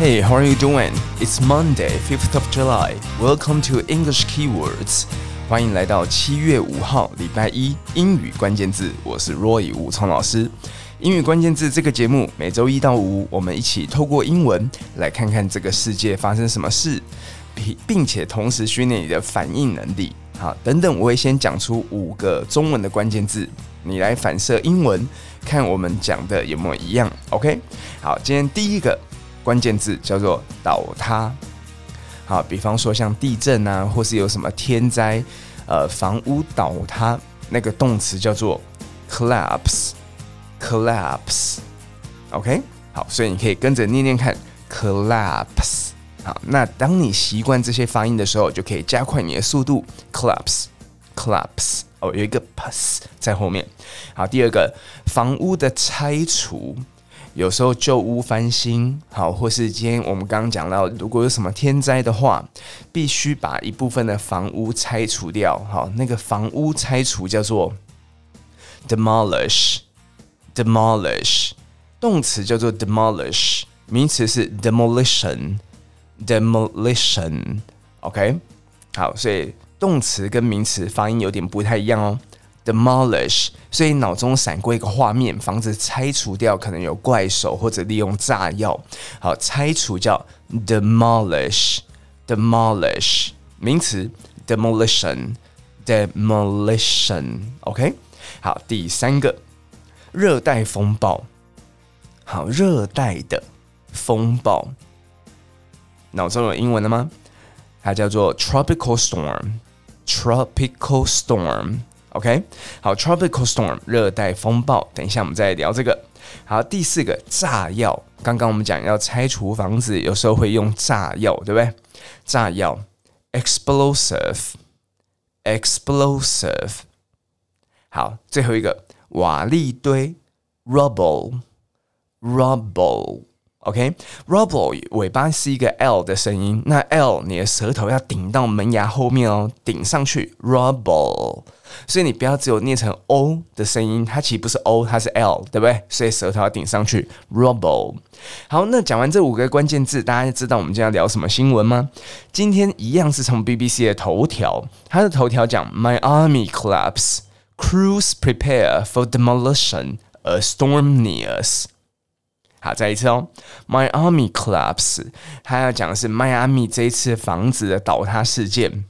Hey, how are you doing? It's Monday, 5th of July. Welcome to English Keywords. 欢迎来到七月五号礼拜一英语关键字。我是 Roy 武聪老师。英语关键字这个节目每周一到五，我们一起透过英文来看看这个世界发生什么事，并并且同时训练你的反应能力。好，等等，我会先讲出五个中文的关键字，你来反射英文，看我们讲的有没有一样。OK？好，今天第一个。关键字叫做倒塌，好，比方说像地震啊，或是有什么天灾，呃，房屋倒塌，那个动词叫做 collapse，collapse，OK，好，所以你可以跟着念念看 collapse，好，那当你习惯这些发音的时候，就可以加快你的速度。collapse，collapse，哦，有一个 ps 在后面，好，第二个房屋的拆除。有时候旧屋翻新，好，或是今天我们刚刚讲到，如果有什么天灾的话，必须把一部分的房屋拆除掉，好，那个房屋拆除叫做 demolish，demolish，动词叫做 demolish，名词是 demolition，demolition，OK，好，所以动词跟名词发音有点不太一样哦。demolish，所以脑中闪过一个画面，房子拆除掉，可能有怪手或者利用炸药。好，拆除叫 demolish，demolish，名词 demolition，demolition，OK。好，第三个热带风暴。好，热带的风暴，脑中有英文的吗？它叫做 tropical storm，tropical storm。OK，好，tropical storm 热带风暴，等一下我们再聊这个。好，第四个炸药，刚刚我们讲要拆除房子，有时候会用炸药，对不对？炸药，explosive，explosive。好，最后一个瓦砾堆，rubble，rubble。OK，rubble、okay? 尾巴是一个 L 的声音，那 L 你的舌头要顶到门牙后面哦，顶上去，rubble。所以你不要只有念成 O 的声音，它其实不是 O，它是 L，对不对？所以舌头要顶上去，rubble。好，那讲完这五个关键字，大家知道我们今天要聊什么新闻吗？今天一样是从 BBC 的头条，它的头条讲 My army collapse，crews prepare for demolition，a storm nears。好，再一次哦，Miami collapse，他要讲的是迈阿密这一次房子的倒塌事件。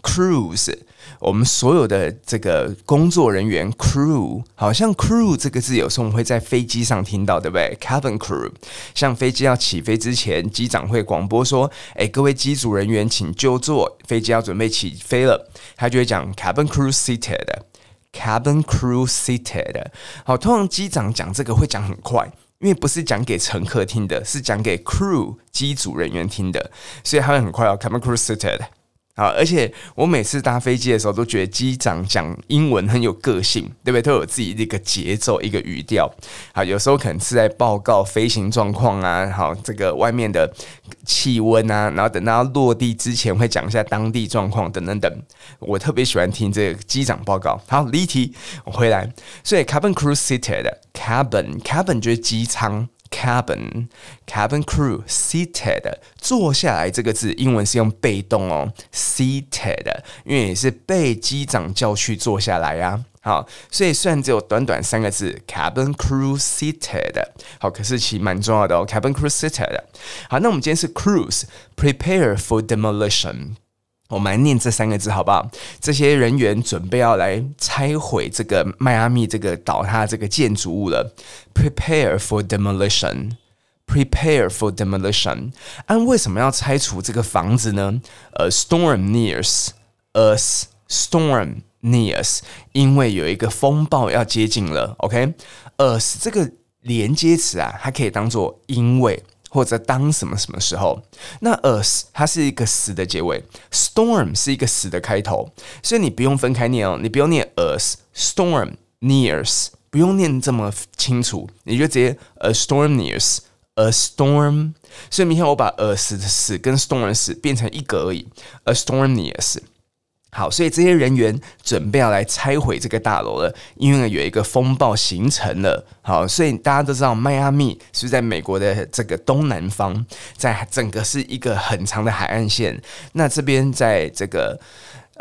Crews，我们所有的这个工作人员，crew，好像 crew 这个字有时候我们会在飞机上听到，对不对？Cabin crew，像飞机要起飞之前，机长会广播说：“哎，各位机组人员请就座，飞机要准备起飞了。”他就会讲 Cabin crew seated，Cabin crew seated。好，通常机长讲这个会讲很快。因为不是讲给乘客听的，是讲给 crew 机组人员听的，所以他们很快要。come across it。好，而且我每次搭飞机的时候，都觉得机长讲英文很有个性，对不对？都有自己的一个节奏、一个语调。啊，有时候可能是在报告飞行状况啊，好，这个外面的气温啊，然后等到落地之前会讲一下当地状况等等等。我特别喜欢听这个机长报告。好，离题，我回来。所以 cabin crew seated，cabin cabin 就是机舱。Cabin, cabin crew seated，坐下来这个字，英文是用被动哦，seated，因为也是被机长叫去坐下来呀、啊。好，所以虽然只有短短三个字，cabin crew seated，好，可是其实蛮重要的哦，cabin crew seated。好，那我们今天是 cruise，prepare for demolition。我们来念这三个字好不好？这些人员准备要来拆毁这个迈阿密这个倒塌这个建筑物了。Prepare for demolition. Prepare for demolition. 按为什么要拆除这个房子呢？A storm nears. A storm nears. 因为有一个风暴要接近了。OK，as 这个连接词啊，它可以当做因为。或者当什么什么时候，那 as 它是一个死的结尾，storm 是一个死的开头，所以你不用分开念哦，你不用念 as storm nears，不用念这么清楚，你就直接 a storm nears a storm。所以明天我把 as 的死跟 storm 死变成一个而已，a storm nears。好，所以这些人员准备要来拆毁这个大楼了，因为有一个风暴形成了。好，所以大家都知道，迈阿密是在美国的这个东南方，在整个是一个很长的海岸线。那这边在这个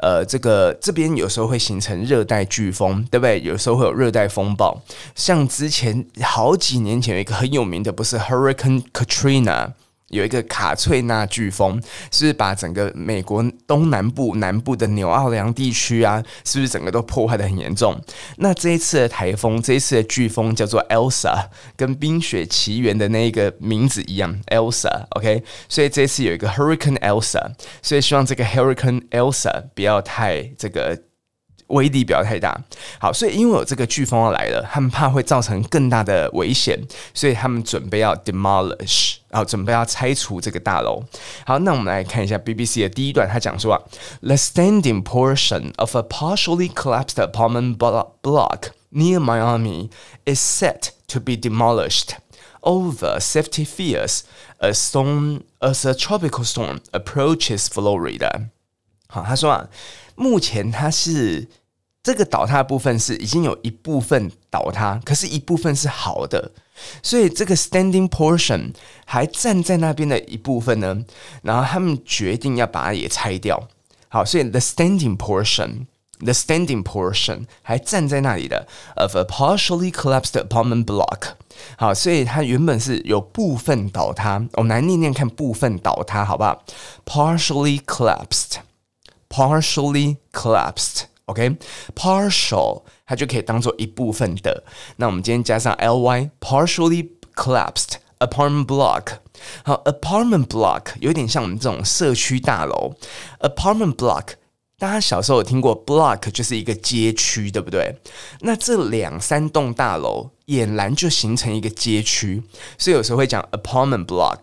呃，这个这边有时候会形成热带飓风，对不对？有时候会有热带风暴，像之前好几年前有一个很有名的，不是 Hurricane Katrina。有一个卡翠娜飓风，是把整个美国东南部、南部的纽奥良地区啊，是不是整个都破坏得很严重？那这一次的台风，这一次的飓风叫做 Elsa，跟《冰雪奇缘》的那个名字一样，Elsa，OK？所以这次有一个 Hurricane Elsa，所以希望这个 Hurricane Elsa 不要太这个。威力不要太大，好，所以因为有这个飓风要来了，他们怕会造成更大的危险，所以他们准备要 demolish，然后准备要拆除这个大楼。好，那我们来看一下 BBC 的第一段，他讲说啊，the standing portion of a partially collapsed apartment block near Miami is set to be demolished over safety fears as storm as a tropical storm approaches Florida。好，他说啊。 目前它是这个倒塌的部分是已经有一部分倒塌，可是一部分是好的，所以这个 standing portion 还站在那边的一部分呢，然后他们决定要把它也拆掉。好，所以 the standing portion，the standing portion 还站在那里的 of a partially collapsed apartment block。好，所以它原本是有部分倒塌，我们来念念看部分倒塌好不好？partially collapsed。Partially collapsed, OK? Partial 它就可以当做一部分的。那我们今天加上 ly，partially collapsed apartment block。好，apartment block 有点像我们这种社区大楼。apartment block，大家小时候有听过，block 就是一个街区，对不对？那这两三栋大楼俨然就形成一个街区，所以有时候会讲 apartment block。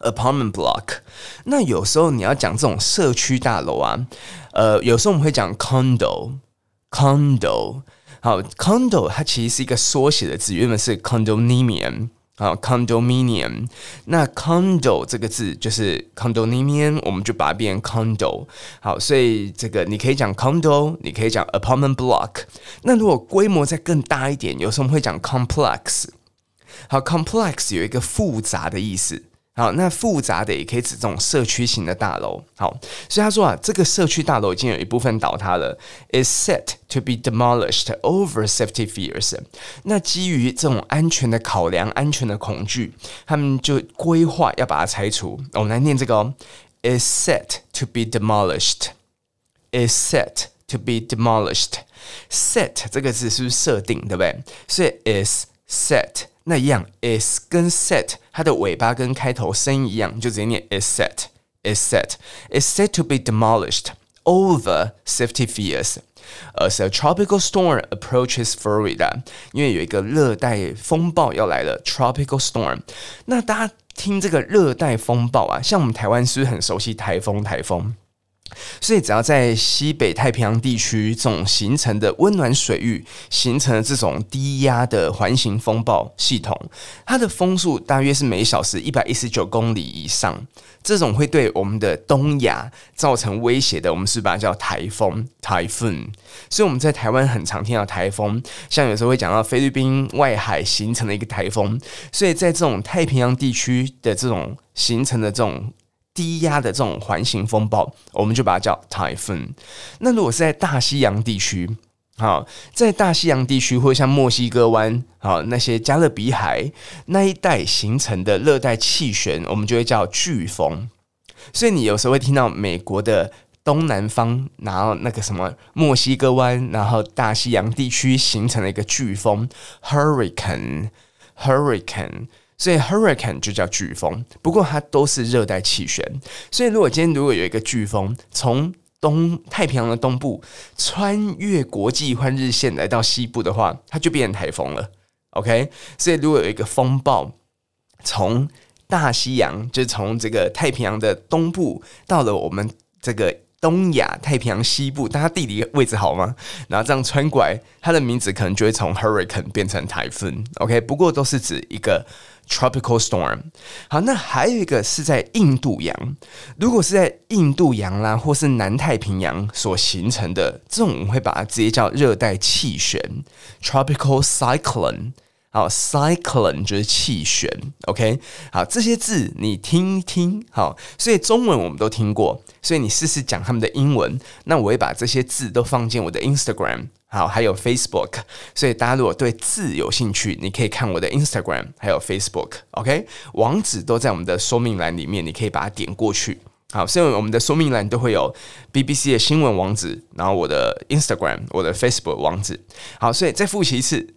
Apartment block，那有时候你要讲这种社区大楼啊，呃，有时候我们会讲 condo，condo，好，condo 它其实是一个缩写的字，原本是 condominium，好，condominium，那 condo 这个字就是 condominium，我们就把它变成 condo，好，所以这个你可以讲 condo，你可以讲 apartment block，那如果规模再更大一点，有时候我们会讲 complex，好，complex 有一个复杂的意思。好，那复杂的也可以指这种社区型的大楼。好，所以他说啊，这个社区大楼已经有一部分倒塌了，is set to be demolished over safety fears。那基于这种安全的考量、安全的恐惧，他们就规划要把它拆除。我们来念这个哦，is set to be demolished，is set to be demolished。set 这个字是不是设定，对不对？所以 is set。那一样，is 跟 set 它的尾巴跟开头声音一样，就直接念 is set is set is set to be demolished over safety fears as a tropical storm approaches Florida。因为有一个热带风暴要来了，tropical storm。那大家听这个热带风暴啊，像我们台湾是不是很熟悉台风？台风。 所以，只要在西北太平洋地区这种形成的温暖水域形成了这种低压的环形风暴系统，它的风速大约是每小时一百一十九公里以上。这种会对我们的东亚造成威胁的，我们是把它叫台风 （typhoon）。所以我们在台湾很常听到台风，像有时候会讲到菲律宾外海形成的一个台风。所以在这种太平洋地区的这种形成的这种。低压的这种环形风暴，我们就把它叫 typhoon。那如果是在大西洋地区，好，在大西洋地区或者像墨西哥湾，好，那些加勒比海那一带形成的热带气旋，我们就会叫飓风。所以你有时候会听到美国的东南方，然后那个什么墨西哥湾，然后大西洋地区形成了一个飓风 （Hurricane，Hurricane） 所以 hurricane 就叫飓风，不过它都是热带气旋。所以如果今天如果有一个飓风从东太平洋的东部穿越国际换日线来到西部的话，它就变成台风了。OK，所以如果有一个风暴从大西洋，就从这个太平洋的东部到了我们这个东亚太平洋西部，但它地理位置好吗？然后这样穿过来，它的名字可能就会从 hurricane 变成台风。OK，不过都是指一个 tropical storm。好，那还有一个是在印度洋，如果是在印度洋啦，或是南太平洋所形成的这种，我们会把它直接叫热带气旋 tropical cyclone。好，cyclone 就是气旋，OK。好，这些字你听一听，好，所以中文我们都听过，所以你试试讲他们的英文。那我会把这些字都放进我的 Instagram，好，还有 Facebook。所以大家如果对字有兴趣，你可以看我的 Instagram，还有 Facebook，OK。网址都在我们的说明栏里面，你可以把它点过去。好，所以我们的说明栏都会有 BBC 的新闻网址，然后我的 Instagram，我的 Facebook 网址。好，所以再复习一次。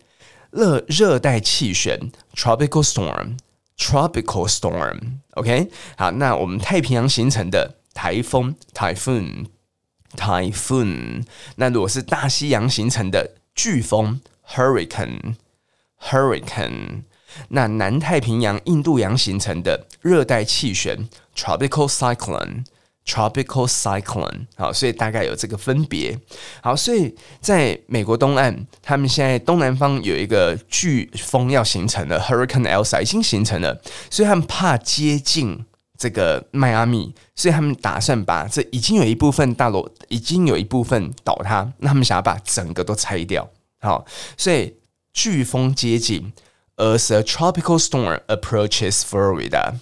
热热带气旋 tropical storm，tropical storm，OK，、好，那我们太平洋形成的台风 typhoon，typhoon，那如果是大西洋形成的飓风 hurricane，hurricane，那南太平洋、印度洋形成的热带气旋 tropical cyclone。Tropical cyclone，好，所以大概有这个分别。好，所以在美国东岸，他们现在东南方有一个飓风要形成了，Hurricane Elsa 已经形成了，所以他们怕接近这个迈阿密，所以他们打算把这已经有一部分大楼已经有一部分倒塌，那他们想要把整个都拆掉。好，所以飓风接近，as a tropical storm approaches Florida。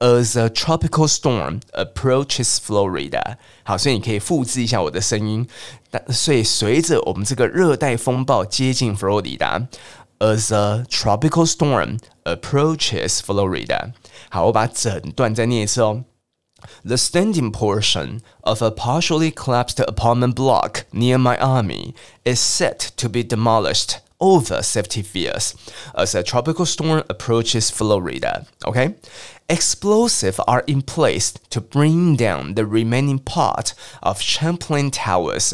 As a tropical storm approaches Florida，好，所以你可以复制一下我的声音。但所以随着我们这个热带风暴接近佛罗里达，as a tropical storm approaches Florida，好，我把整段再念一次哦。The standing portion of a partially collapsed apartment block near Miami is set to be demolished over safety fears as a tropical storm approaches Florida. OK。 Explosives are in place to bring down the remaining part of Champlain Towers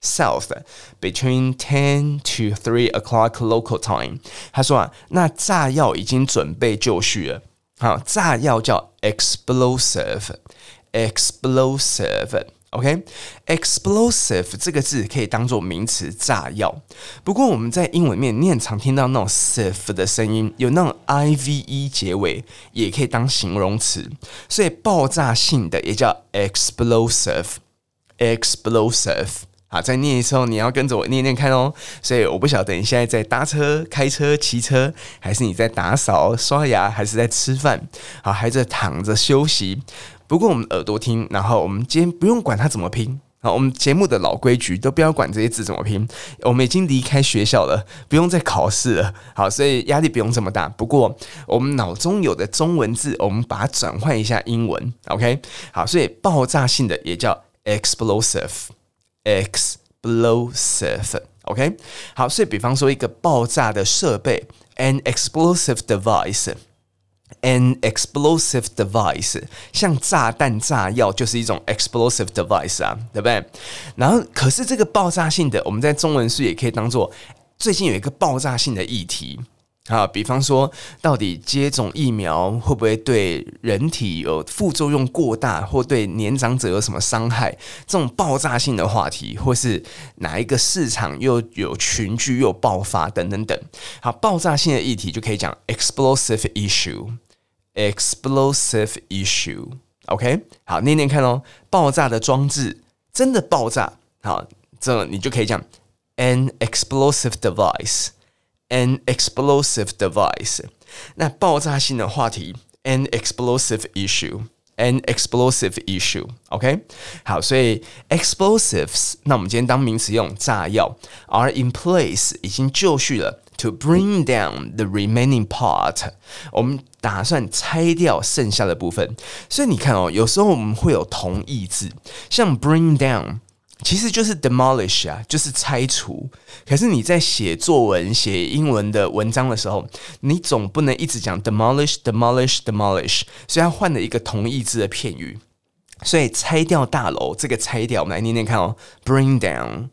south between ten to three o'clock local time。他说啊，那炸药已经准备就绪了。好，炸药叫 explosive，explosive。 OK，explosive、这个字可以当做名词，炸药。不过我们在英文面，你很常听到那种 sive 的声音，有那种 "i v e" 结尾，也可以当形容词。所以爆炸性的也叫 explosive，explosive。好，再念一次哦，你要跟着我念念看哦。所以我不晓得你现在在搭车、开车、骑车，还是你在打扫、刷牙，还是在吃饭，好，还是躺着休息。不过我们耳朵听，然后我们今天不用管它怎么拼。好，我们节目的老规矩都不要管这些字怎么拼。我们已经离开学校了，不用再考试了。好，所以压力不用这么大。不过我们脑中有的中文字，我们把它转换一下英文。OK，好，所以爆炸性的也叫 explosive，explosive。OK，好，所以比方说一个爆炸的设备，an explosive device。An explosive device，像炸弹、炸药就是一种 explosive device 啊，对不对？然后，可是这个爆炸性的，我们在中文是也可以当做最近有一个爆炸性的议题啊，比方说，到底接种疫苗会不会对人体有副作用过大，或对年长者有什么伤害？这种爆炸性的话题，或是哪一个市场又有群聚又爆发等等等。好，爆炸性的议题就可以讲 explosive issue。Explosive issue。OK，好，念念看哦。爆炸的装置真的爆炸，好，这你就可以讲 an explosive device device，an explosive device。那爆炸性的话题，an explosive issue，an explosive issue，OK？好，所以 explosives，那我们今天当名词用，炸药 are in place，已经就绪了。To bring down the remaining part，我们打算拆掉剩下的部分。所以你看哦，有时候我们会有同义字，像 bring down， 其实就是 demolish 啊，就是拆除。可是你在写作文、写英文的文章的时候，你总不能一直讲 demolish、demolish、demolish，所以它换了一个同义字的片语。所以拆掉大楼，这个拆掉，我们来念念看哦，bring down。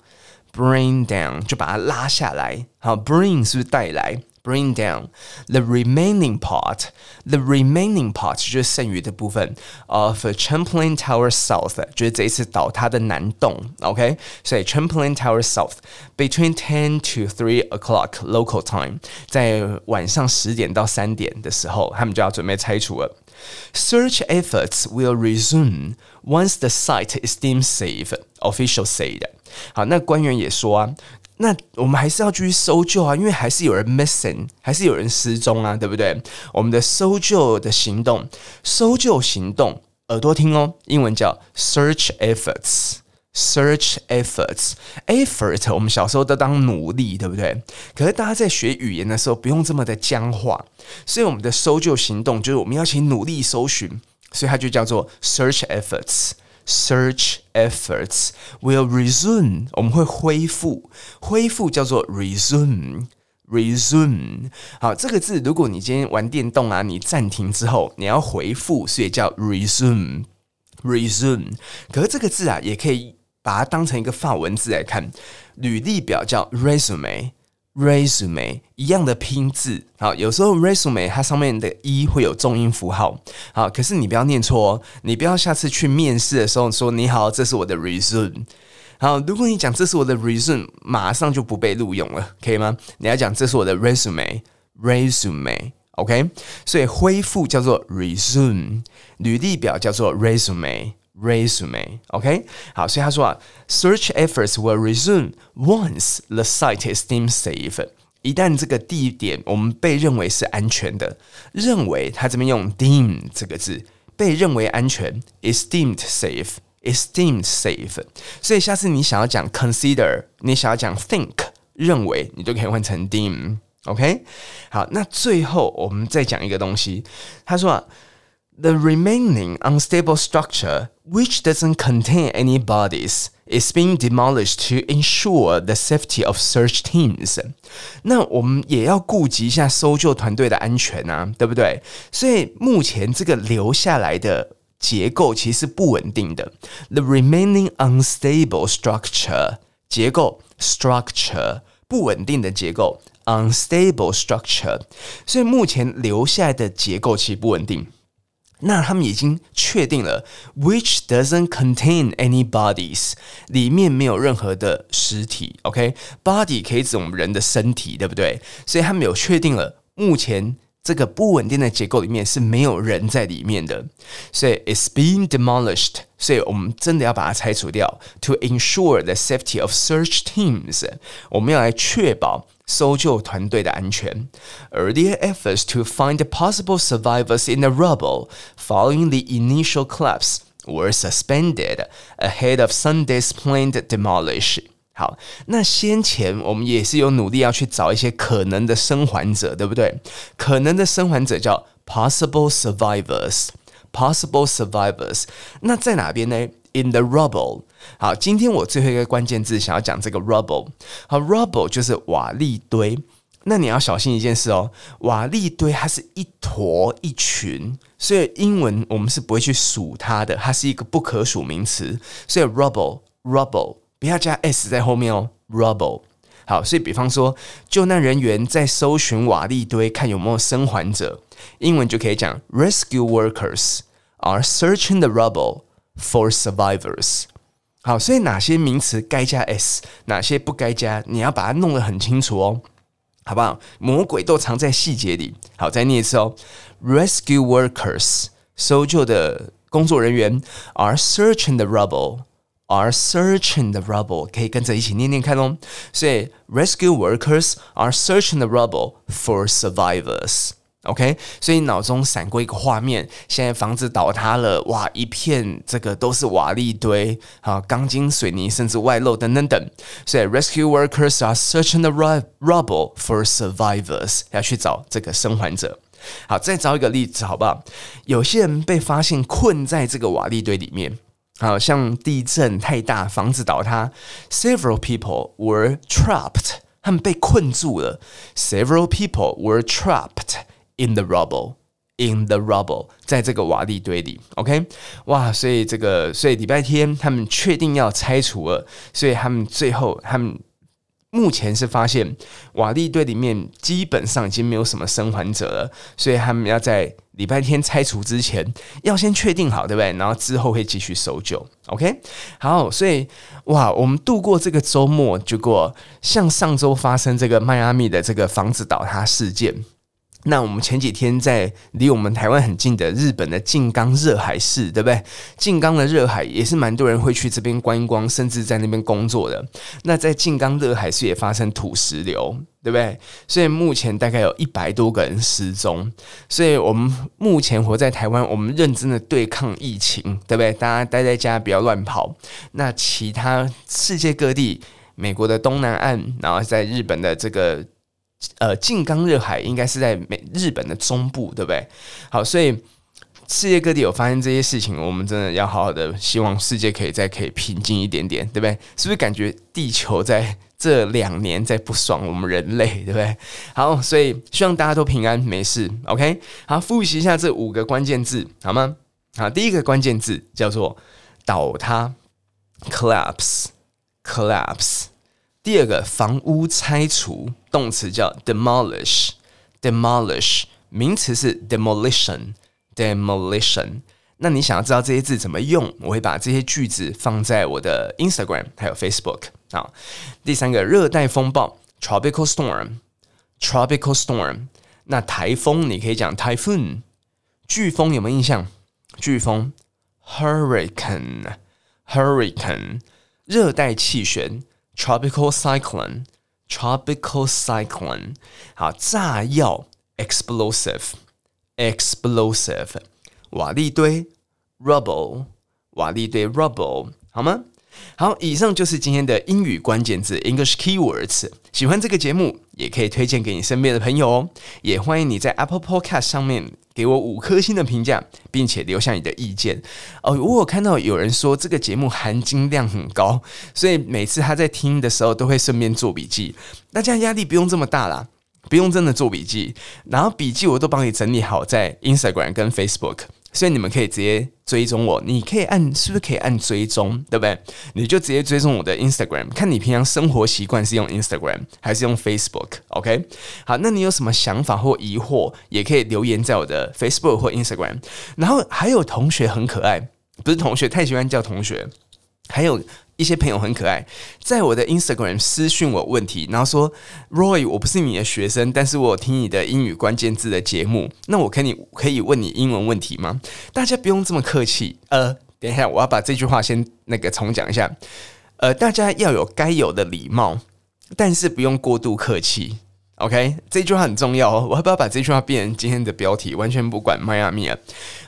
Bring down 就把它拉下来，好，bring 是不是带来？bring down the remaining part. The remaining part 就是剩余的部分 of Champlain Tower South，就是这一次倒塌的南栋。OK，所以 Champlain Tower South between ten to three o'clock local time，在晚上十点到三点的时候，他们就要准备拆除了。Search efforts will resume once the site is deemed safe. Official said. 好，那官员也说啊， 那我们还是要继续搜救啊，因为还是有人 missing，还是有人失踪啊，对不对？我们的搜救的行动，搜救行动，耳朵听哦，英文叫 search efforts。Search efforts，effort 我们小时候都当努力，对不对？可是大家在学语言的时候，不用这么的僵化，所以我们的搜救行动就是我们要去努力搜寻，所以它就叫做 search efforts。Search efforts will resume，我们会恢复，恢复叫做 resume，resume。好，这个字如果你今天玩电动啊，你暂停之后你要回复，所以叫 resume，resume。可是这个字啊，也可以。把它当成一个法文字来看，履历表叫 resume. Resume 一样的拼字。好，有时候 resume 它上面的 e 会有重音符号。好，可是你不要念错哦，你不要下次去面试的时候说你好，这是我的 resume。好，如果你讲这是我的 resume，马上就不被录用了，可以吗？你要讲这是我的 resume，resume，OK？、所以恢复叫做 resume，履历表叫做 resume。Resume, OK 好，所以他说啊，search efforts will resume once the site is deemed safe。一旦这个地点我们被认为是安全的，认为他这边用 deem 这个字，被认为安全，is deemed safe，is deemed safe。所以下次你想要讲 consider，你想要讲 think，认为你就可以换成 deem，OK？好，那最后我们再讲一个东西，他说啊。The remaining unstable structure, which doesn't contain any bodies, is being demolished to ensure the safety of search teams. 那我们也要顾及一下搜救团队的安全啊，对不对？所以目前这个留下来的结构其实不稳定的。The remaining unstable structure 结构 structure 不稳定的结构 unstable structure，所以目前留下来的结构其实不稳定。 那他们已经确定了，which doesn't contain any bodies，里面没有任何的尸体。OK，body、okay? 可以指我们人的身体，对不对？所以他们有确定了，目前这个不稳定的结构里面是没有人在里面的，所以 it's being demolished。所以我们真的要把它拆除掉，to ensure the safety of search teams。我们要来确保。 搜救团队的安全。Earlier efforts to find possible survivors in the rubble following the initial collapse were suspended ahead of Sunday's planned demolition。好，那先前我们也是有努力要去找一些可能的生还者，对不对？可能的生还者叫 possible survivors。possible survivors。那在哪边呢 ？In the rubble。好，今天我最后一个关键字想要讲这个 rubble。好，rubble 就是瓦砾堆。那你要小心一件事哦，瓦砾堆它是一坨一群，所以英文我们是不会去数它的，它是一个不可数名词。所以 rubble rubble 不要加 s 在后面哦，rubble。好，所以比方说救难人员在搜寻瓦砾堆，看有没有生还者，英文就可以讲 rescue workers are searching the rubble。For survivors，好，所以哪些名词该加 s，哪些不该加，你要把它弄得很清楚哦，好不好？魔鬼都藏在细节里。好，再念一次哦，Rescue workers，搜救的工作人员，are searching the rubble，are searching the rubble，可以跟着一起念念看哦。所以，Rescue workers are searching the rubble for survivors。 OK，所以脑中闪过一个画面，现在房子倒塌了，哇，一片这个都是瓦砾堆，啊，钢筋水泥甚至外露等等等。所以，rescue workers are searching the rubble for survivors，要去找这个生还者。好，再找一个例子，好不好？有些人被发现困在这个瓦砾堆里面，好像地震太大，房子倒塌，several people were trapped，他们被困住了，several people were trapped。In the rubble, in the rubble，在这个瓦砾堆里，OK，哇，所以这个，所以礼拜天他们确定要拆除了，所以他们最后他们目前是发现瓦砾堆里面基本上已经没有什么生还者了，所以他们要在礼拜天拆除之前要先确定好，对不对？然后之后会继续搜救。OK，好，所以哇，我们度过这个周末，结果像上周发生这个迈阿密的这个房子倒塌事件。那我们前几天在离我们台湾很近的日本的静冈热海市，对不对？静冈的热海也是蛮多人会去这边观光，甚至在那边工作的。那在静冈热海市也发生土石流，对不对？所以目前大概有一百多个人失踪。所以我们目前活在台湾，我们认真的对抗疫情，对不对？大家待在家，不要乱跑。那其他世界各地，美国的东南岸，然后在日本的这个。呃，静冈热海应该是在美日本的中部，对不对？好，所以世界各地有发生这些事情，我们真的要好好的，希望世界可以再可以平静一点点，对不对？是不是感觉地球在这两年在不爽我们人类，对不对？好，所以希望大家都平安没事，OK？好，复习一下这五个关键字，好吗？好，第一个关键字叫做倒塌，collapse，collapse。第二个房屋拆除，动词叫 demolish，demolish，名词是 demolition，demolition。那你想要知道这些字怎么用？我会把这些句子放在我的 Instagram 还有 Facebook 啊。第三个热带风暴 tropical storm，tropical storm。那台风你可以讲 typhoon，飓风有没有印象？飓风 hurricane，hurricane，热带气旋。Tropical cyclone, tropical cyclone，好，炸药，explosive, explosive，瓦礫堆，rubble，瓦礫堆，rubble，好吗？ 好，以上就是今天的英语关键字 English keywords。喜欢这个节目，也可以推荐给你身边的朋友哦。也欢迎你在 Apple Podcast 上面给我五颗星的评价，并且留下你的意见。哦，我有看到有人说这个节目含金量很高，所以每次他在听的时候都会顺便做笔记。大家压力不用这么大啦，不用真的做笔记，然后笔记我都帮你整理好在 Instagram 跟 Facebook。所以你们可以直接追踪我，你可以按，是不是可以按追踪，对不对？你就直接追踪我的 Instagram，看你平常生活习惯是用 Instagram 还是用 Facebook，OK？好，那你有什么想法或疑惑，也可以留言在我的 Facebook 或 Instagram。然后还有同学很可爱，不是同学，太喜欢叫同学，还有。一些朋友很可爱，在我的 Instagram 私讯我问题，然后说：“Roy，我不是你的学生，但是我有听你的英语关键字的节目，那我可以可以问你英文问题吗？”大家不用这么客气。呃，等一下，我要把这句话先那个重讲一下。呃，大家要有该有的礼貌，但是不用过度客气。OK，这句话很重要哦。我要不要把这句话变成今天的标题？完全不管迈阿密啊。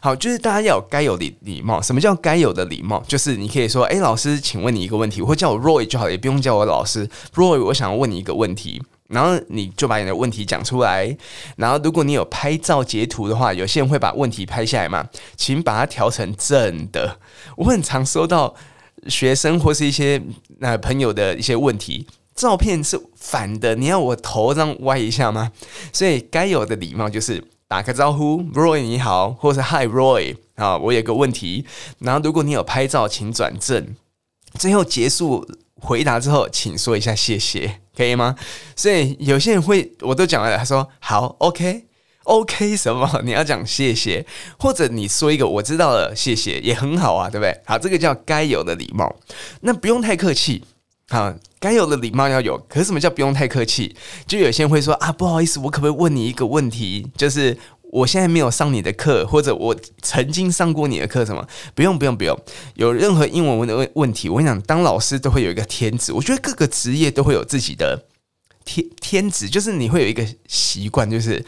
好，就是大家要有该有的礼貌。什么叫该有的礼貌？就是你可以说：“诶，老师，请问你一个问题。”或叫我 Roy 就好，也不用叫我老师。Roy，我想要问你一个问题。然后你就把你的问题讲出来。然后如果你有拍照截图的话，有些人会把问题拍下来嘛，请把它调成正的。我很常收到学生或是一些那朋友的一些问题。照片是反的，你要我头这样歪一下吗？所以该有的礼貌就是打个招呼，Roy 你好，或是 Hi Roy 啊，我有个问题。然后如果你有拍照，请转正。最后结束回答之后，请说一下谢谢，可以吗？所以有些人会，我都讲了，他说好，OK，OK 什么？你要讲谢谢，或者你说一个我知道了，谢谢也很好啊，对不对？好，这个叫该有的礼貌，那不用太客气。好，该有的礼貌要有。可是什么叫不用太客气？就有些人会说啊，不好意思，我可不可以问你一个问题？就是我现在没有上你的课，或者我曾经上过你的课，什么？不用，不用，不用。有任何英文的问问题，我跟你讲，当老师都会有一个天职。我觉得各个职业都会有自己的天天职，就是你会有一个习惯，就是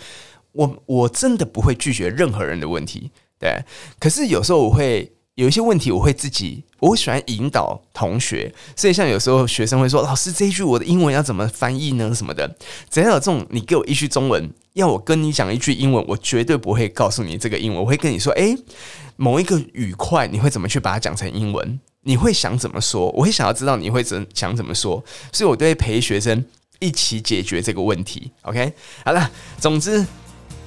我我真的不会拒绝任何人的问题。对，可是有时候我会。有一些问题，我会自己，我会喜欢引导同学，所以像有时候学生会说：“老师，这一句我的英文要怎么翻译呢？什么的？”只要有这种，你给我一句中文，要我跟你讲一句英文，我绝对不会告诉你这个英文，我会跟你说：“诶，某一个语块，你会怎么去把它讲成英文？你会想怎么说？我会想要知道你会怎想怎么说，所以我都会陪学生一起解决这个问题。”OK，好了，总之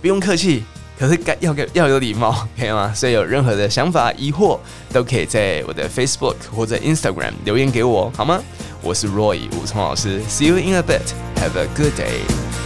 不用客气。可是该要给要有礼貌，可以吗？所以有任何的想法、疑惑，都可以在我的 Facebook 或者 Instagram 留言给我，好吗？我是 Roy 吴聪老师，See you in a bit. Have a good day.